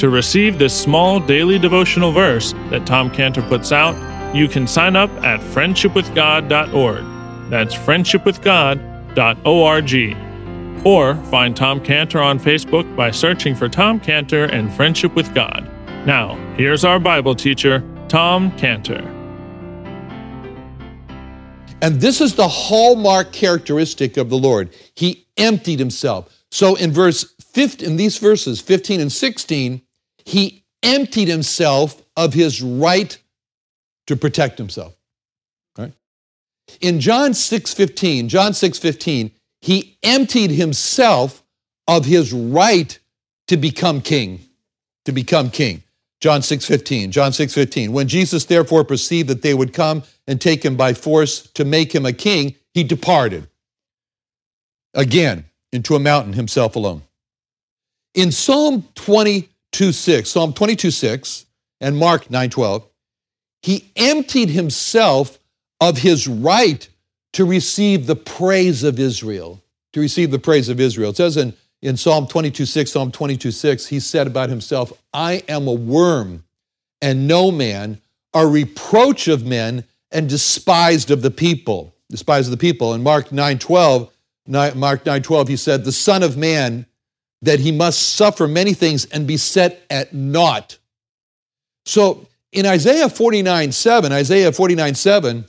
To receive this small daily devotional verse that Tom Cantor puts out, you can sign up at friendshipwithgod.org. That's friendshipwithgod.org. Or find Tom Cantor on Facebook by searching for Tom Cantor and Friendship with God. Now, here's our Bible teacher, Tom Cantor. And this is the hallmark characteristic of the Lord. He emptied himself. So in verse 15, in these verses 15 and 16, he emptied himself of his right to protect himself. In John 6:15, John 6:15, he emptied himself of his right to become king, to become king. John 6:15. John 6:15. When Jesus therefore perceived that they would come and take him by force to make him a king, he departed again into a mountain himself alone. In Psalm 22 6, Psalm 22 6 and Mark 9 12, he emptied himself of his right to receive the praise of Israel. To receive the praise of Israel. It says in, in Psalm 22 6, Psalm 22 6, he said about himself, I am a worm and no man, a reproach of men and despised of the people. Despised of the people. In Mark 9 12, Mark 9 12, he said, The Son of Man, that he must suffer many things and be set at naught. So in Isaiah 49 7, Isaiah 49 7,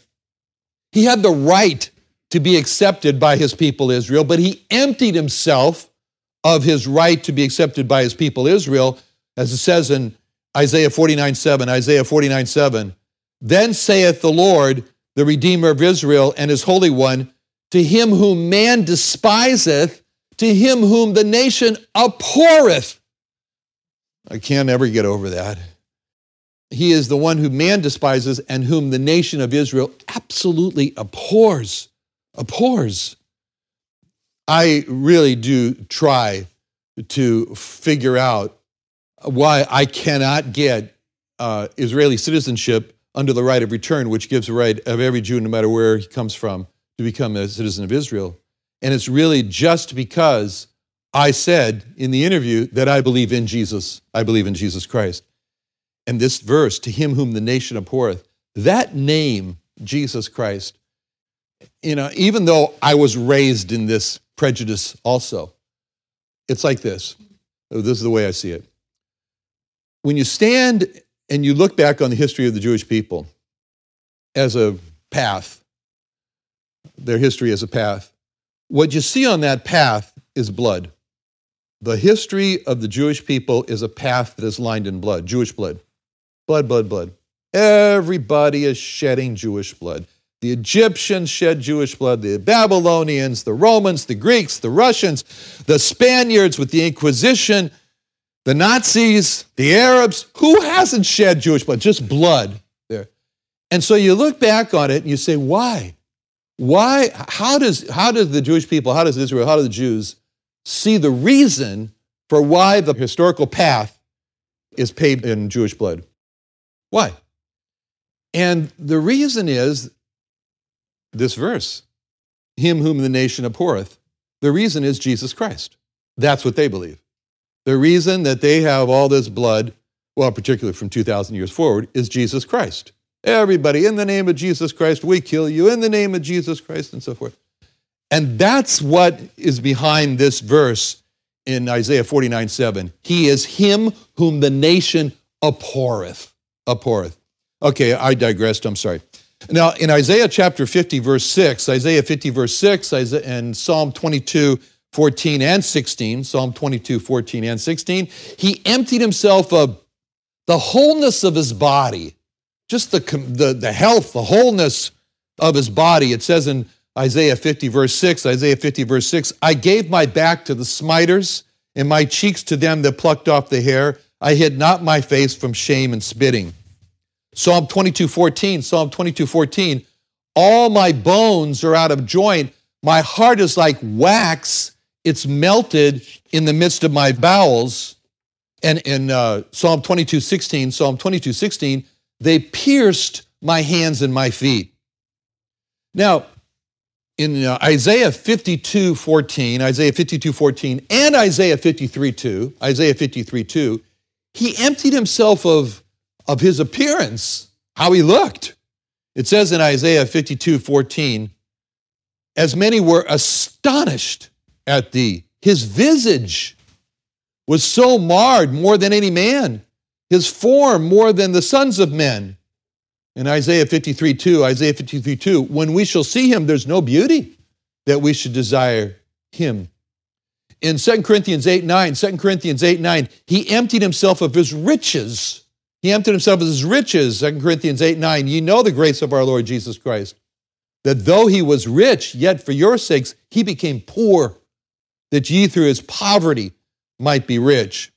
he had the right to be accepted by his people Israel, but he emptied himself of his right to be accepted by his people Israel, as it says in Isaiah 49 7, Isaiah 49 7. Then saith the Lord, the Redeemer of Israel and his Holy One, to him whom man despiseth, to him whom the nation abhorreth. I can't ever get over that. He is the one whom man despises and whom the nation of Israel absolutely abhors. Abhors. I really do try to figure out why I cannot get uh, Israeli citizenship under the right of return, which gives the right of every Jew, no matter where he comes from, to become a citizen of Israel. And it's really just because I said in the interview that I believe in Jesus. I believe in Jesus Christ. And this verse, to him whom the nation abhorreth, that name, Jesus Christ, you know, even though I was raised in this prejudice also, it's like this. Oh, this is the way I see it. When you stand and you look back on the history of the Jewish people as a path, their history as a path, what you see on that path is blood. The history of the Jewish people is a path that is lined in blood, Jewish blood. Blood, blood, blood. Everybody is shedding Jewish blood. The Egyptians shed Jewish blood, the Babylonians, the Romans, the Greeks, the Russians, the Spaniards with the Inquisition, the Nazis, the Arabs. Who hasn't shed Jewish blood? Just blood there. And so you look back on it and you say, why? Why? How does, how does the Jewish people, how does Israel, how do the Jews see the reason for why the historical path is paved in Jewish blood? Why? And the reason is this verse him whom the nation abhorreth. The reason is Jesus Christ. That's what they believe. The reason that they have all this blood, well, particularly from 2,000 years forward, is Jesus Christ. Everybody, in the name of Jesus Christ, we kill you, in the name of Jesus Christ, and so forth. And that's what is behind this verse in Isaiah 49 7. He is him whom the nation abhorreth. Abhorreth. Okay, I digressed. I'm sorry. Now, in Isaiah chapter 50, verse 6, Isaiah 50, verse 6, and Psalm 22, 14 and 16, Psalm 22, 14 and 16, he emptied himself of the wholeness of his body, just the, the, the health, the wholeness of his body. It says in Isaiah 50, verse 6, Isaiah 50, verse 6, I gave my back to the smiters and my cheeks to them that plucked off the hair. I hid not my face from shame and spitting. Psalm 22, 14, Psalm 22, 14, all my bones are out of joint. My heart is like wax it's melted in the midst of my bowels. And in uh, Psalm 22, 16, Psalm 22, 16, they pierced my hands and my feet. Now, in uh, Isaiah 52, 14, Isaiah 52, 14, and Isaiah 53, 2, Isaiah 53, 2, he emptied himself of, of his appearance, how he looked. It says in Isaiah 52, 14, as many were astonished at thee. His visage was so marred more than any man, his form more than the sons of men. In Isaiah 53 2, Isaiah 53 2, when we shall see him, there's no beauty that we should desire him. In 2 Corinthians 8 9, 2 Corinthians 8 9, he emptied himself of his riches. He emptied himself of his riches, 2 Corinthians 8 9. Ye know the grace of our Lord Jesus Christ, that though he was rich, yet for your sakes he became poor that ye through his poverty might be rich.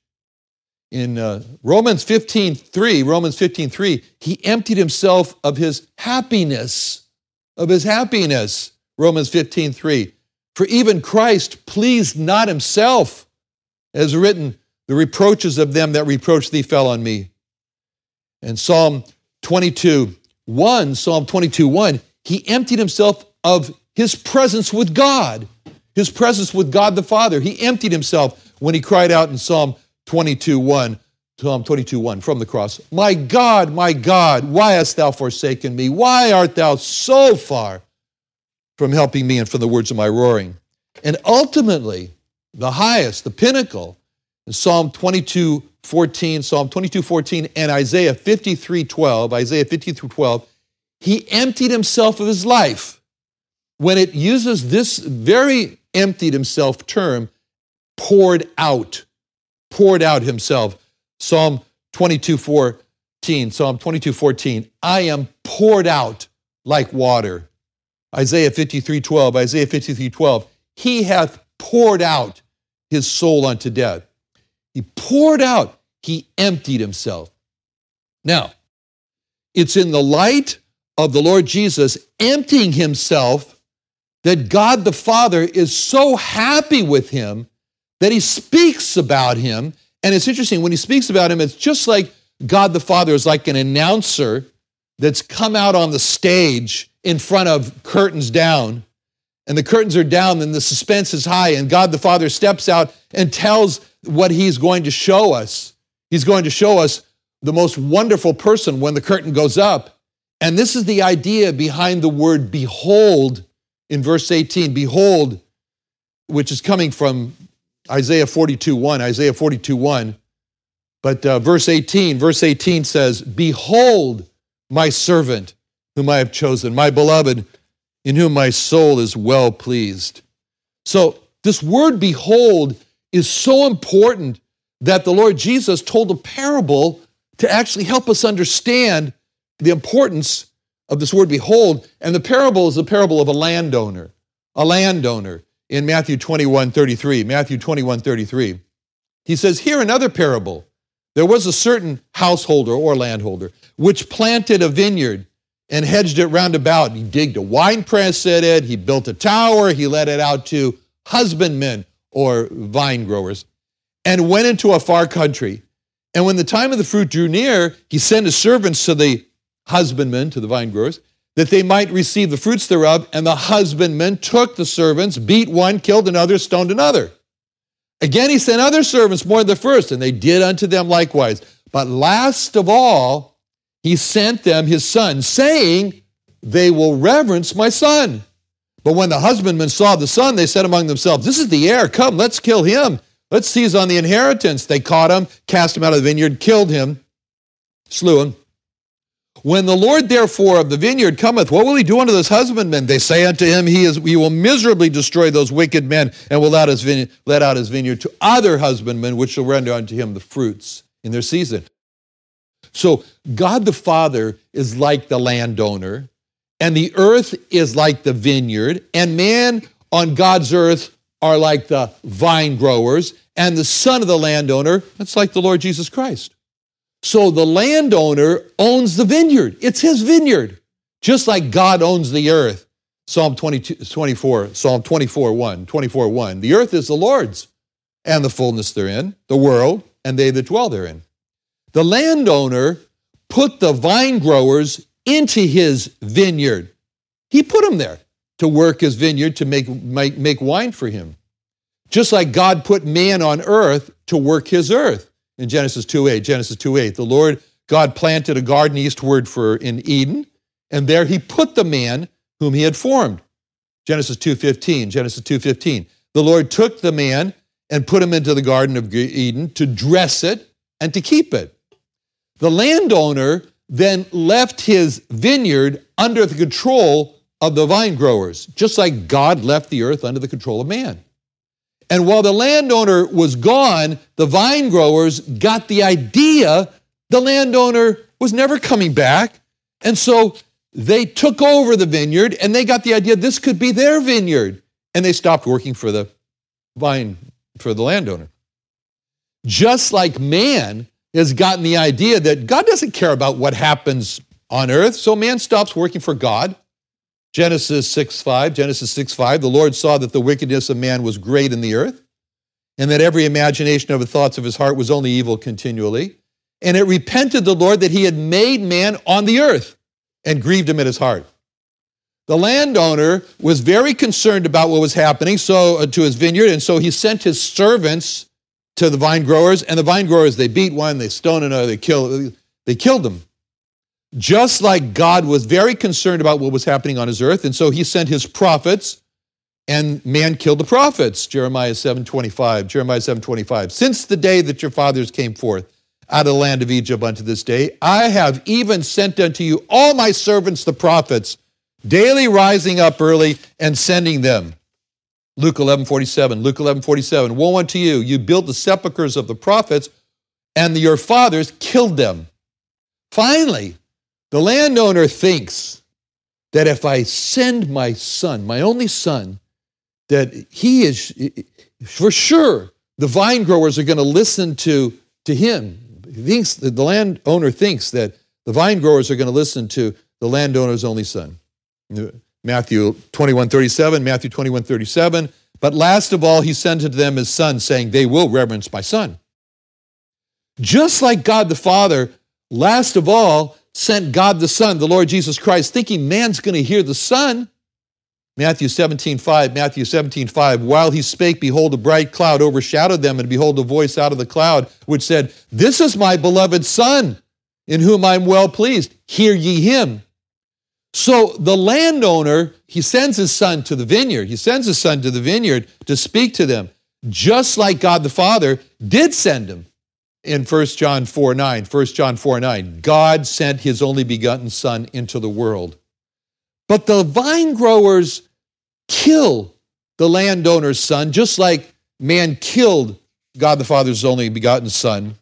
In uh, Romans 15 3, Romans 15 3, he emptied himself of his happiness, of his happiness. Romans 15 3. For even Christ pleased not himself, as written, the reproaches of them that reproach thee fell on me. And Psalm 22 1, Psalm 22 1, he emptied himself of his presence with God his presence with God the Father. He emptied himself when he cried out in Psalm 22 1. Psalm 22 1 from the cross. My God, my God, why hast thou forsaken me? Why art thou so far from helping me and from the words of my roaring? And ultimately, the highest, the pinnacle, in Psalm 22 14, Psalm 22 14, and Isaiah 53 12. Isaiah 53 12. He emptied himself of his life. When it uses this very emptied himself term, poured out, poured out himself. Psalm 22 14, Psalm 22 14, I am poured out like water. Isaiah 53 12, Isaiah 53 12, he hath poured out his soul unto death. He poured out, he emptied himself. Now, it's in the light of the Lord Jesus emptying himself that God the Father is so happy with him that he speaks about him. And it's interesting, when he speaks about him, it's just like God the Father is like an announcer that's come out on the stage in front of curtains down. And the curtains are down, and the suspense is high, and God the Father steps out and tells what he's going to show us. He's going to show us the most wonderful person when the curtain goes up. And this is the idea behind the word behold in verse 18, behold, which is coming from Isaiah 42 1, Isaiah 42 1. But uh, verse 18, verse 18 says, Behold my servant whom I have chosen, my beloved, in whom my soul is well pleased. So, this word behold is so important that the Lord Jesus told a parable to actually help us understand the importance of this word behold. And the parable is the parable of a landowner, a landowner in Matthew 21 33. Matthew 21 33. He says, Here another parable. There was a certain householder or landholder which planted a vineyard and hedged it round about. He digged a wine press at it, he built a tower, he let it out to husbandmen or vine growers, and went into a far country. And when the time of the fruit drew near, he sent his servants to the husbandmen, to the vine growers, that they might receive the fruits thereof. And the husbandman took the servants, beat one, killed another, stoned another. Again, he sent other servants more than the first, and they did unto them likewise. But last of all, he sent them his son, saying, They will reverence my son. But when the husbandmen saw the son, they said among themselves, This is the heir. Come, let's kill him. Let's seize on the inheritance. They caught him, cast him out of the vineyard, killed him, slew him. When the Lord therefore of the vineyard cometh, what will he do unto those husbandmen? They say unto him, He is he will miserably destroy those wicked men, and will let, his vineyard, let out his vineyard to other husbandmen, which shall render unto him the fruits in their season. So God the Father is like the landowner, and the earth is like the vineyard, and man on God's earth are like the vine growers, and the son of the landowner, that's like the Lord Jesus Christ. So the landowner owns the vineyard. It's his vineyard, just like God owns the earth. Psalm 22, 24, Psalm 24, 1, 24, 1. The earth is the Lord's and the fullness therein, the world, and they that dwell therein. The landowner put the vine growers into his vineyard. He put them there to work his vineyard to make, make, make wine for him. Just like God put man on earth to work his earth in Genesis 2:8. Genesis 2:8. The Lord God planted a garden eastward for in Eden, and there he put the man whom he had formed. Genesis 2:15. Genesis 2:15. The Lord took the man and put him into the garden of Eden to dress it and to keep it. The landowner then left his vineyard under the control of the vine growers, just like God left the earth under the control of man. And while the landowner was gone, the vine growers got the idea the landowner was never coming back. And so they took over the vineyard and they got the idea this could be their vineyard. And they stopped working for the vine, for the landowner. Just like man has gotten the idea that God doesn't care about what happens on earth, so man stops working for God Genesis 6 5, Genesis 6 5, the Lord saw that the wickedness of man was great in the earth, and that every imagination of the thoughts of his heart was only evil continually. And it repented the Lord that he had made man on the earth and grieved him at his heart. The landowner was very concerned about what was happening so uh, to his vineyard, and so he sent his servants to the vine growers, and the vine growers they beat one, they stoned another, they killed, they killed them just like God was very concerned about what was happening on his earth, and so he sent his prophets, and man killed the prophets. Jeremiah 7:25. Jeremiah 7:25. Since the day that your fathers came forth out of the land of Egypt unto this day, I have even sent unto you all my servants the prophets, daily rising up early and sending them. Luke 11:47. Luke 11:47. Woe unto you! You built the sepulchres of the prophets, and your fathers killed them. Finally, the landowner thinks that if I send my son, my only son, that he is, for sure, the vine growers are going to listen to, to him. He thinks, the landowner thinks that the vine growers are going to listen to the landowner's only son. Matthew 21, 37, Matthew 21, 37. But last of all, he sent to them his son, saying, They will reverence my son. Just like God the Father, last of all, sent God the Son, the Lord Jesus Christ, thinking man's going to hear the Son. Matthew 17, 5, Matthew 17, 5. While he spake, behold, a bright cloud overshadowed them, and behold, a voice out of the cloud which said, This is my beloved Son, in whom I'm well pleased. Hear ye him. So the landowner, he sends his son to the vineyard. He sends his son to the vineyard to speak to them, just like God the Father did send him in 1 John 4 9. 1 John 4 9. God sent his only begotten Son into the world. But the vine growers kill the landowner's son, just like man killed God the Father's only begotten Son.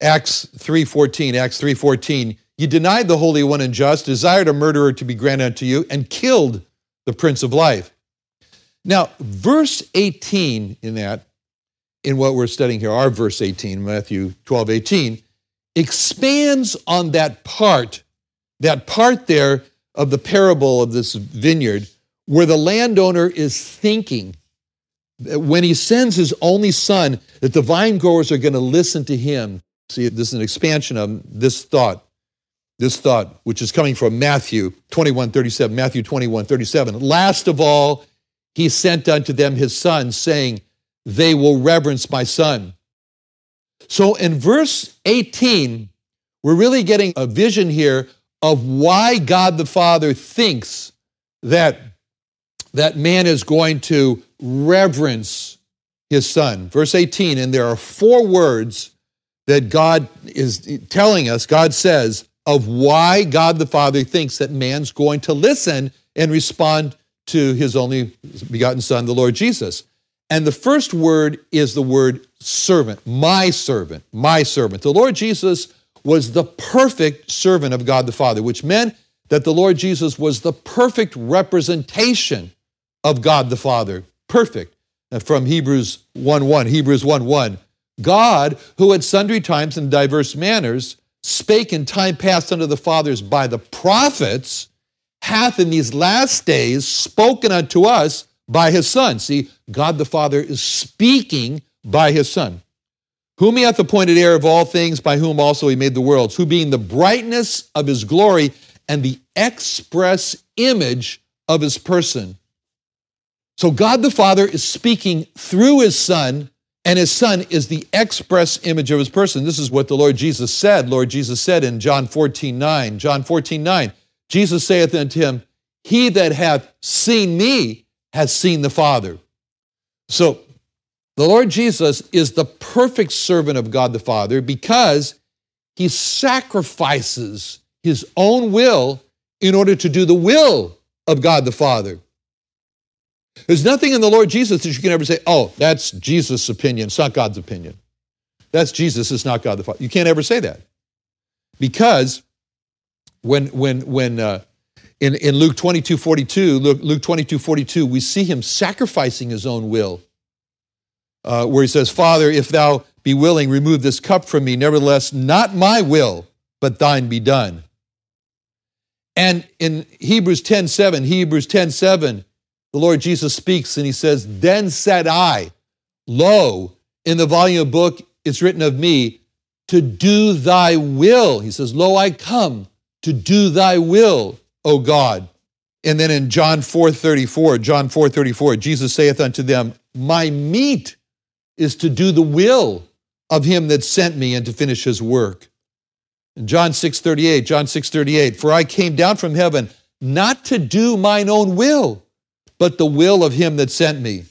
Acts 3:14, Acts 3:14. You denied the Holy One and just, desired a murderer to be granted unto you, and killed the Prince of Life. Now, verse 18 in that in what we're studying here, our verse 18, Matthew 12, 18, expands on that part, that part there of the parable of this vineyard, where the landowner is thinking when he sends his only son that the vine growers are going to listen to him. See, this is an expansion of this thought. this thought, which is coming from Matthew 21 37. Matthew 21 37. Last of all, he sent unto them his son, saying, They will reverence my son. So in verse 18, we're really getting a vision here of why God the Father thinks that, that man is going to reverence his son. Verse 18, and there are four words that God is telling us, God says, of why God the Father thinks that man's going to listen and respond to his only begotten Son, the Lord Jesus. And the first word is the word servant, my servant, my servant. The Lord Jesus was the perfect servant of God the Father, which meant that the Lord Jesus was the perfect representation of God the Father. Perfect. From Hebrews 1 1, Hebrews 1 1. God, who at sundry times in diverse manners spake in time past unto the fathers by the prophets, hath in these last days spoken unto us by his Son. See, God the Father is speaking by his Son. Whom he hath appointed heir of all things, by whom also he made the worlds, who being the brightness of his glory and the express image of his person. So God the Father is speaking through his Son and his son is the express image of his person. This is what the Lord Jesus said. Lord Jesus said in John 14, 9. John 14, 9. Jesus saith unto him, He that hath seen me has seen the Father. So the Lord Jesus is the perfect servant of God the Father because he sacrifices his own will in order to do the will of God the Father. There's nothing in the Lord Jesus that you can ever say, oh, that's Jesus' opinion. It's not God's opinion. That's Jesus, it's not God the Father. You can't ever say that. Because when, when, when uh, in, in Luke 22 42, Luke, Luke 22 42, we see him sacrificing his own will, uh, where he says, Father, if thou be willing, remove this cup from me. Nevertheless, not my will, but thine be done. And in Hebrews 10 7, Hebrews 10 7, the Lord Jesus speaks and he says, Then said I, Lo, in the volume of book it's written of me, to do thy will. He says, Lo, I come to do thy will, O God. And then in John 4 34, John 4 34, Jesus saith unto them, My meat is to do the will of him that sent me and to finish his work. In John 6 38, John 6 38, For I came down from heaven not to do mine own will but the will of him that sent me.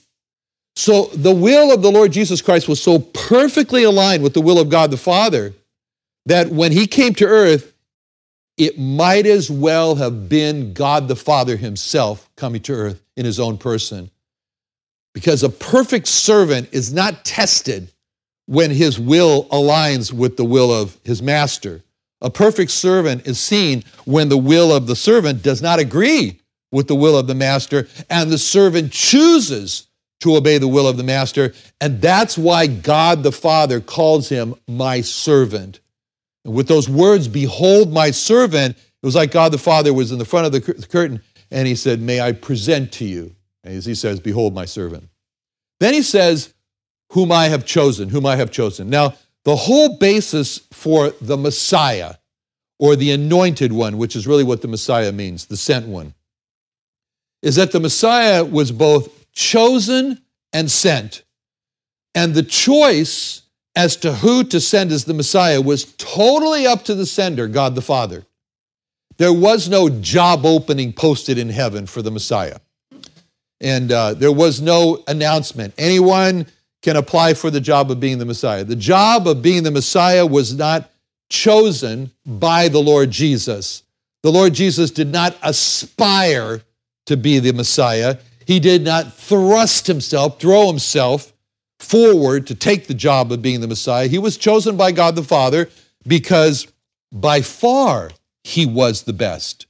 So the will of the Lord Jesus Christ was so perfectly aligned with the will of God the Father that when he came to earth, it might as well have been God the Father himself coming to earth in his own person. Because a perfect servant is not tested when his will aligns with the will of his master. A perfect servant is seen when the will of the servant does not agree with the will of the master, and the servant chooses to obey the will of the master. And that's why God the Father calls him my servant. And with those words, behold my servant, it was like God the Father was in the front of the curtain and he said, May I present to you. And as he says, Behold my servant. Then he says, Whom I have chosen, whom I have chosen. Now, the whole basis for the Messiah or the anointed one, which is really what the Messiah means, the sent one, is that the Messiah was both chosen and sent. And the choice as to who to send as the Messiah was totally up to the sender, God the Father. There was no job opening posted in heaven for the Messiah. And uh, there was no announcement. Anyone can apply for the job of being the Messiah. The job of being the Messiah was not chosen by the Lord Jesus. The Lord Jesus did not aspire to be the Messiah. He did not thrust himself, throw himself forward to take the job of being the Messiah. He was chosen by God the Father because by far he was the best.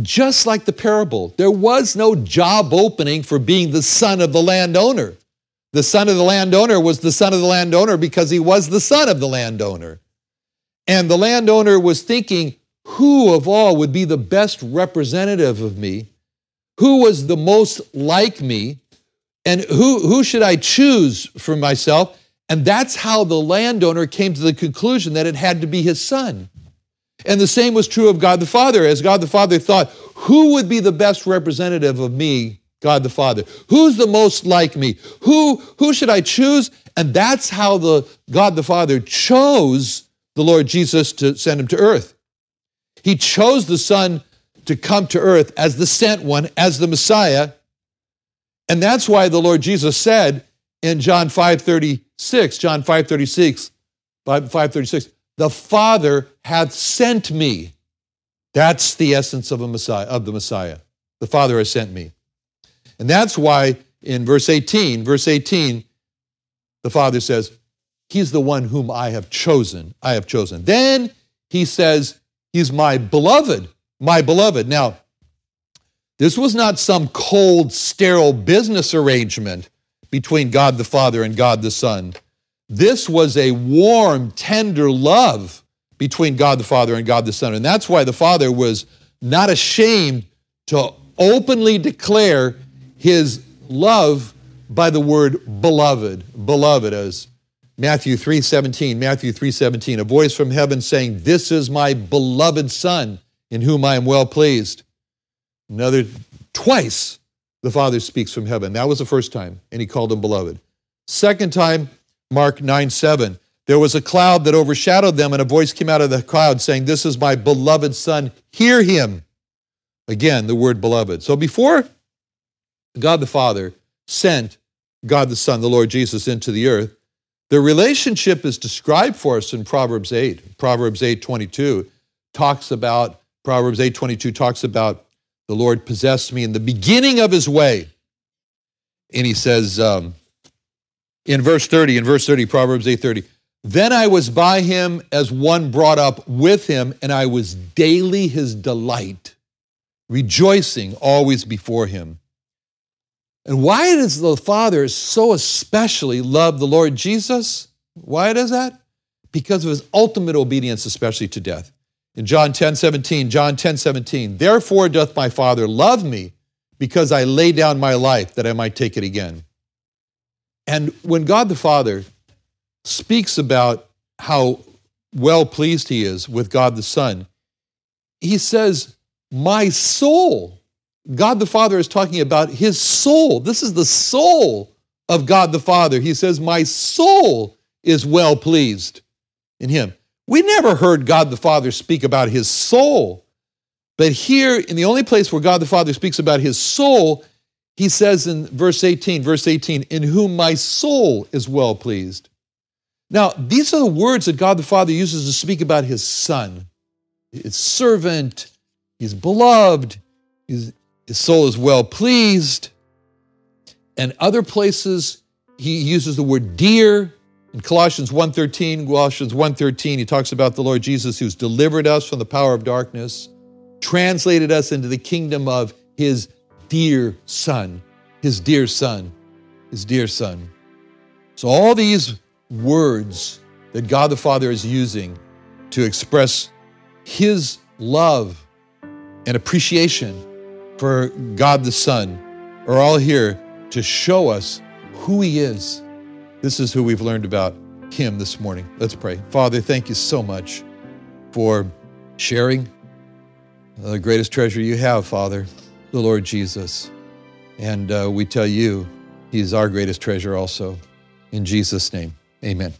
Just like the parable, there was no job opening for being the son of the landowner. The son of the landowner was the son of the landowner because he was the son of the landowner. And the landowner was thinking, who of all would be the best representative of me? who was the most like me and who, who should I choose for myself? And that's how the landowner came to the conclusion that it had to be his son. And the same was true of God the Father, as God the Father thought, who would be the best representative of me, God the Father? Who's the most like me? Who, who should I choose? And that's how the God the Father chose the Lord Jesus to send him to earth. He chose the Son to come to earth as the sent one, as the Messiah. And that's why the Lord Jesus said in John 5:36, John 5:36, 5:36, the Father hath sent me. That's the essence of a Messiah, of the Messiah. The Father has sent me. And that's why in verse 18, verse 18, the Father says, He's the one whom I have chosen. I have chosen. Then he says, He's my beloved, my beloved. Now, this was not some cold, sterile business arrangement between God the Father and God the Son. This was a warm, tender love between God the Father and God the Son. And that's why the Father was not ashamed to openly declare his love by the word beloved. Beloved, as Matthew 3:17, Matthew 3:17, a voice from heaven saying, "This is my beloved son, in whom I am well pleased." Another twice the Father speaks from heaven. That was the first time, and he called him beloved. Second time, Mark 9 7. There was a cloud that overshadowed them, and a voice came out of the cloud saying, This is my beloved Son, hear him. Again, the word beloved. So before God the Father sent God the Son, the Lord Jesus, into the earth, the relationship is described for us in Proverbs 8. Proverbs 8 22 talks about, Proverbs 8 22 talks about the Lord possessed me in the beginning of his way. And he says um, in verse 30, in verse 30, Proverbs 8 30, then I was by him as one brought up with him, and I was daily his delight, rejoicing always before him. And why does the Father so especially love the Lord Jesus? Why does that? Because of his ultimate obedience, especially to death. In John 10 17, John 10 17, therefore doth my Father love me because I lay down my life that I might take it again. And when God the Father speaks about how well pleased he is with God the Son, he says, My soul God the Father is talking about his soul. This is the soul of God the Father. He says, My soul is well pleased in him. We never heard God the Father speak about his soul. But here, in the only place where God the Father speaks about his soul, he says in verse 18, verse 18, in whom my soul is well pleased. Now, these are the words that God the Father uses to speak about his son, his servant, his beloved, his, his soul is well pleased. And other places, he uses the word dear. In Colossians 1.13, Colossians 1.13, he talks about the Lord Jesus who's delivered us from the power of darkness, translated us into the kingdom of his dear son, his dear son, his dear son. So all these words that God the Father is using to express his love and appreciation for God the Son are all here to show us who He is. This is who we've learned about Him this morning. Let's pray. Father, thank you so much for sharing the greatest treasure you have, Father, the Lord Jesus. And uh, we tell you, He is our greatest treasure also. In Jesus' name, amen.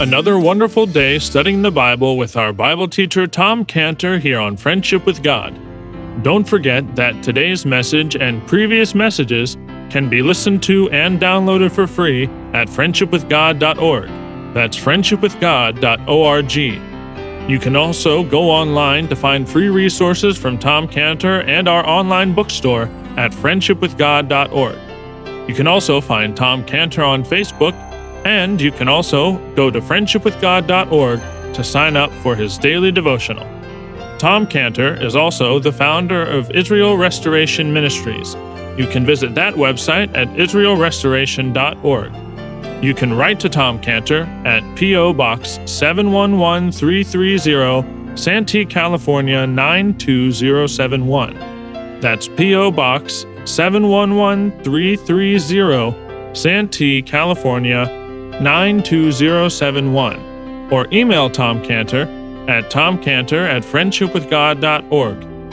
Another wonderful day studying the Bible with our Bible teacher Tom Cantor here on Friendship with God. Don't forget that today's message and previous messages can be listened to and downloaded for free at friendshipwithgod.org. That's friendshipwithgod.org. You can also go online to find free resources from Tom Cantor and our online bookstore at friendshipwithgod.org. You can also find Tom Cantor on Facebook and you can also go to friendshipwithgod.org to sign up for his daily devotional. Tom Cantor is also the founder of Israel Restoration Ministries. You can visit that website at israelrestoration.org. You can write to Tom Cantor at P.O. Box 711330, Santee, California 92071. That's P.O. Box 711330, Santee, California 92071. or email Tom Cantor at tomcantor at friendshipwithgod.org.